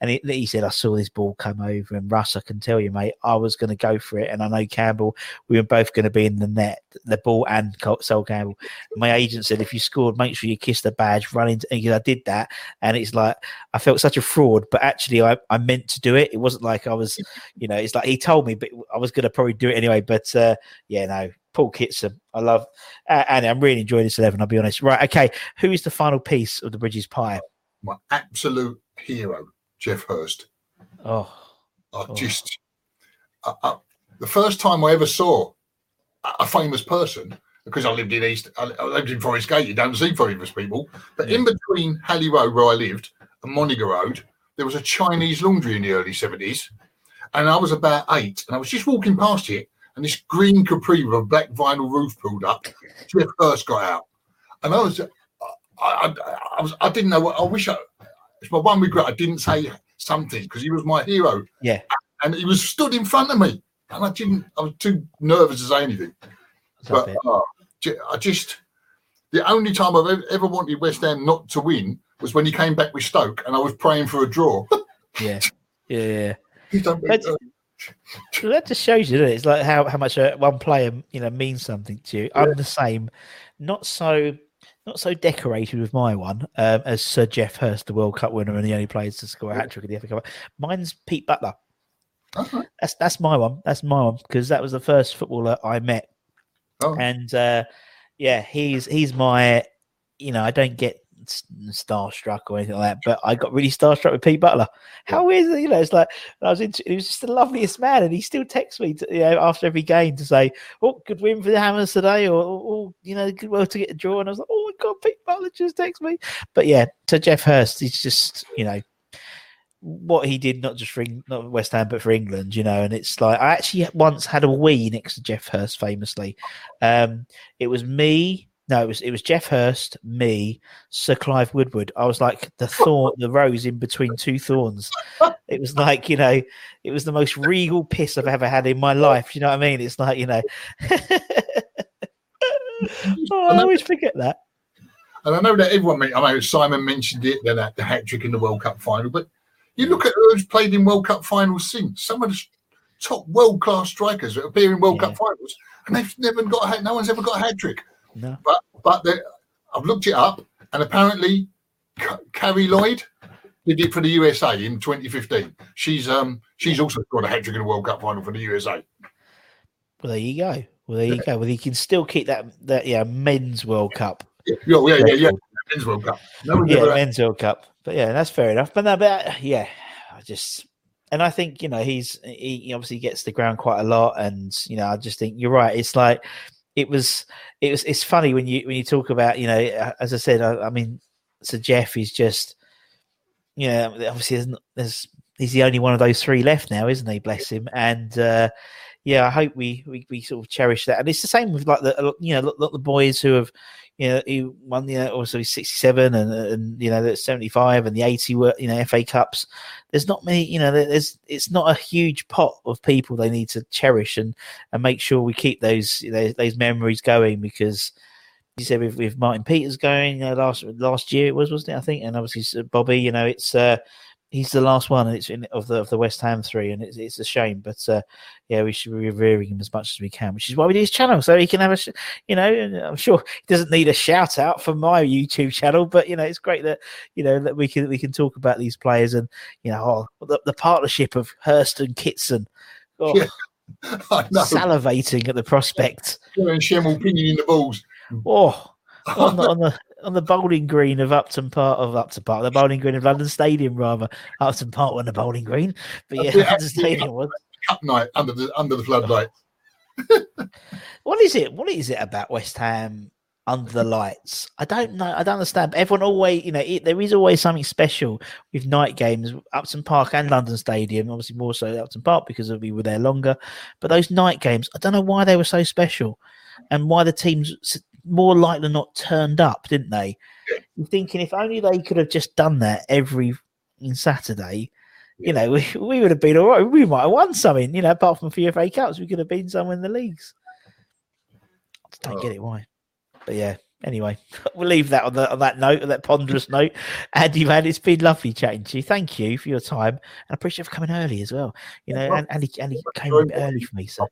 And he, he said, I saw this ball come over and Russ, I can tell you, mate, I was going to go for it. And I know Campbell, we were both going to be in the net, the ball and Sol Campbell. My agent said, if you scored, make sure you kiss the badge, run into, and I did that. And it's like, I felt such a fraud, but actually I, I meant to do it. It wasn't like I was, you know, it's like he told me, but I was going to probably do it anyway. But uh, yeah, no, Paul Kitson. I love, uh, and I'm really enjoying this 11, I'll be honest. Right, okay. Who is the final piece of the Bridges Pie? My absolute hero, Geoff Hurst. Oh. I oh. just, I, I, the first time I ever saw a famous person, because I lived in East, I, lived in Forest Gate, you don't see famous people, but yeah. in between Halley Road, where I lived, and Monega Road, there was a Chinese laundry in the early 70s. And I was about eight, and I was just walking past it, and this green capri with a black vinyl roof pulled up. Geoff Hurst got out, and I was, I, I, I was, I didn't know what. I wish I. It's my one regret. I didn't say something because he was my hero. Yeah, and he was stood in front of me, and I didn't. I was too nervous to say anything. but uh, I just, the only time I've ever, ever wanted West Ham not to win was when he came back with Stoke, and I was praying for a draw. yeah, yeah. yeah that just shows you, that It's like how, how much uh, one player you know means something to you. Yeah. I'm the same, not so not so decorated with my one um, as Sir Geoff Hurst, the World Cup winner and the only player to score a hat trick in the FA Cup. Mine's Pete Butler. Uh-huh. That's that's my one. That's my one because that was the first footballer I met, oh. and uh, yeah, he's he's my. You know, I don't get starstruck or anything like that, but I got really starstruck with Pete Butler. How weird, you know? It's like I was into, he was just the loveliest man, and he still texts me, to, you know, after every game to say, "Oh, good win for the Hammers today," or "Oh, you know, good well to get a draw." And I was like, "Oh my god, Pete Butler just texts me." But yeah, to Geoff Hurst, he's just, you know, what he did not just for not West Ham but for England, you know. And it's like I actually once had a wee next to Geoff Hurst, famously. Um, it was me, no, it was it was Geoff Hurst, me, Sir Clive Woodward. I was like the thorn, the rose in between two thorns. It was like you know, it was the most regal piss I've ever had in my life. You know what I mean? It's like you know, oh, I always forget that. And I know that everyone, I know Simon mentioned it, then that uh, the hat trick in the World Cup final, but you look at who's played in World Cup finals since. Some of the top world class strikers that appear in World yeah. Cup finals, and they've never got a hat. No one's ever got a hat trick. No. But but the, I've looked it up, and apparently, Carli Lloyd did it for the USA in 2015. She's um she's also got a hat trick in the World Cup final for the USA. Well, there you go. Well, there you go. Well, he can still keep that that yeah men's World Cup. Yeah, yeah, yeah, yeah. Men's World Cup. No yeah, men's World Cup. But yeah, that's fair enough. But no, but yeah, I just and I think you know he's he obviously gets the ground quite a lot, and you know I just think you're right. It's like it was it was it's funny when you when you talk about you know as I said I, I mean so Geoff is just you know obviously there's, there's, he's the only one of those three left now isn't he? Bless him. And uh, yeah I hope we, we we sort of cherish that. And it's the same with like the you know look, the boys who have you know, he won, you know, also 67 and, and, you know, the 75 and the 80 were, you know, FA Cups. There's not many, you know, there's, it's not a huge pot of people they need to cherish and, and make sure we keep those, those, those memories going because you said with, with Martin Peters going, you know, last, last year it was, wasn't it? I think, and obviously Bobby, you know, it's, uh, he's the last one, and it's in, of the of the West Ham three, and it's it's a shame. But uh, yeah, we should be revering him as much as we can, which is why we do his channel, so he can have a, sh- you know, I'm sure he doesn't need a shout out from my YouTube channel, but you know, it's great that you know that we can we can talk about these players and you know oh, the, the partnership of Hurst and Kitson. Oh, Yeah. salivating at the prospect. And Schemmel pinging in the balls. Oh, on the, on the on the bowling green of Upton Park of Upton Park, the bowling green of London Stadium, rather. Upton Park the bowling green, but yeah. London Stadium was. Cup night under the under the floodlight. What is it? What is it about West Ham under the lights? I don't know. I don't understand. Everyone always, you know, it, there is always something special with night games, Upton Park and London Stadium. Obviously, more so Upton Park because we were there longer. But those night games, I don't know why they were so special, and why the teams more likely not turned up, didn't they? I'm thinking if only they could have just done that every in Saturday. You know, we, we would have been all right. We might have won something, you know, apart from a few FA Cups, we could have been somewhere in the leagues. I just don't get it why. But yeah, anyway, we'll leave that on, the, on that note, on that ponderous note. Andy, man, it's been lovely chatting to you. Thank you for your time. And I appreciate you for coming early as well. You know, and Andy, Andy came a bit early for me. So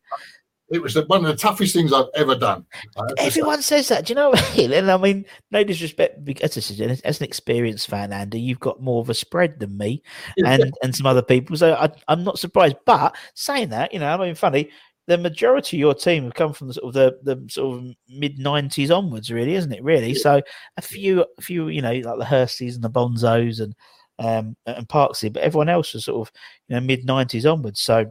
It was the, one of the toughest things I've ever done. To say. everyone says that. Do you know what I mean? And I mean, no disrespect, because as, an experienced fan, Andy, you've got more of a spread than me and, and some other people. So I, I'm not surprised. But saying that, you know, I mean, funny, the majority of your team have come from the sort of the, the sort of mid '90s onwards, really, isn't it? Really, so a few, a few, you know, like the Hursties and the Bonzos and um and Parksley, but everyone else was sort of you know mid '90s onwards. So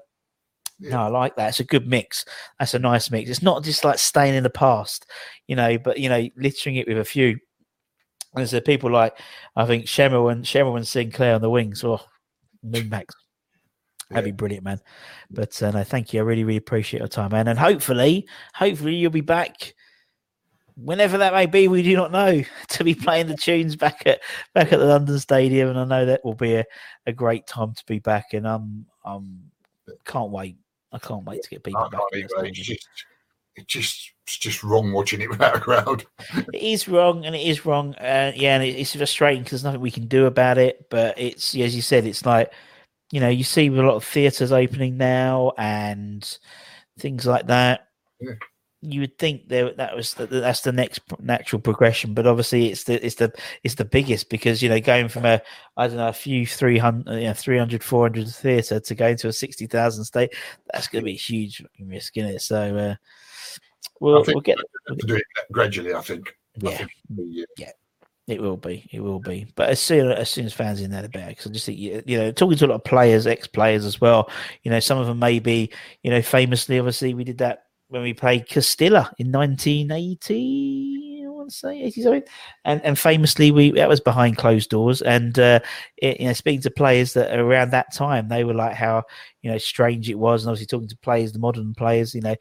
no, I like that. It's a good mix. That's a nice mix. It's not just like staying in the past, you know, but you know, littering it with a few. And so people like I think Schemmel and Schemmel and Sinclair on the wings. Oh, wing backs. That'd be brilliant, man. But uh, no, thank you. I really, really appreciate your time, man. And hopefully, hopefully you'll be back whenever that may be. We do not know to be playing the tunes back at back at the London Stadium, and I know that will be a, a great time to be back. And I'm um, um, can't wait. I can't wait to get people back. can't in the either. It's just, it just, it's just wrong watching it without a crowd. It is wrong, and it is wrong. Uh, yeah, and it, it's frustrating because there's nothing we can do about it. But it's as you said, it's like you know you see with a lot of theatres opening now and things like that. Yeah. You would think there that was the, that's the next natural progression, but obviously it's the it's the it's the biggest because you know going from a I don't know a few 300 you know, 300 400 theatre to going to a sixty thousand state that's going to be a huge risk, isn't it? So uh, we'll, we'll get to do it gradually, I think. I yeah. think yeah. It will be. It will be. But as soon as soon as fans in there, the better. Because I just think you you know, talking to a lot of players, ex players as well. You know, some of them maybe you know, famously, obviously, we did that when we played Castilla in 1980. I want to say 80 something, and and famously, we that was behind closed doors. And uh, it, you know, speaking to players that around that time, they were like how you know strange it was, and obviously talking to players, the modern players, you know.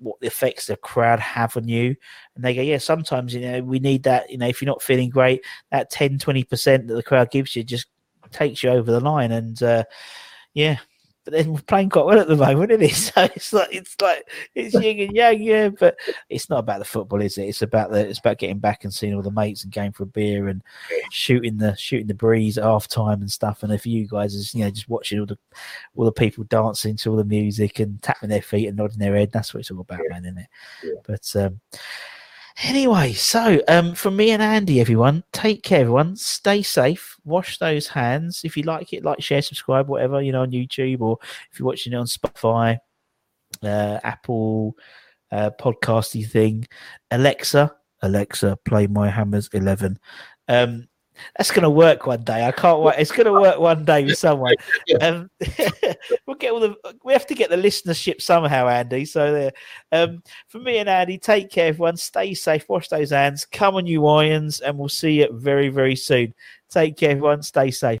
What the effects the crowd have on you, and they go, Yeah, sometimes you know, we need that. You know, if you're not feeling great, that 10 20% that the crowd gives you just takes you over the line and uh yeah but then we're playing quite well at the moment isn't it? So it's like it's like it's yin and yang yeah but it's not about the football is it? It's about the it's about getting back and seeing all the mates and going for a beer and shooting the shooting the breeze at half time and stuff. And if you guys is you know just watching all the all the people dancing to all the music and tapping their feet and nodding their head that's what it's all about man isn't it? But um Anyway, so um, from me and Andy, everyone, take care, everyone. Stay safe. Wash those hands. If you like it, like, share, subscribe, whatever, you know, on YouTube or if you're watching it on Spotify, uh, Apple uh, podcasty thing. Alexa, Alexa, play my Hammers 11. Um, that's going to work one day. I can't wait. It's going to work one day with someone. Um, we'll get all the. We have to get the listenership somehow, Andy. So there. Um, for me and Andy, take care, everyone. Stay safe. Wash those hands. Come on, you irons, and we'll see you very, very soon. Take care, everyone. Stay safe.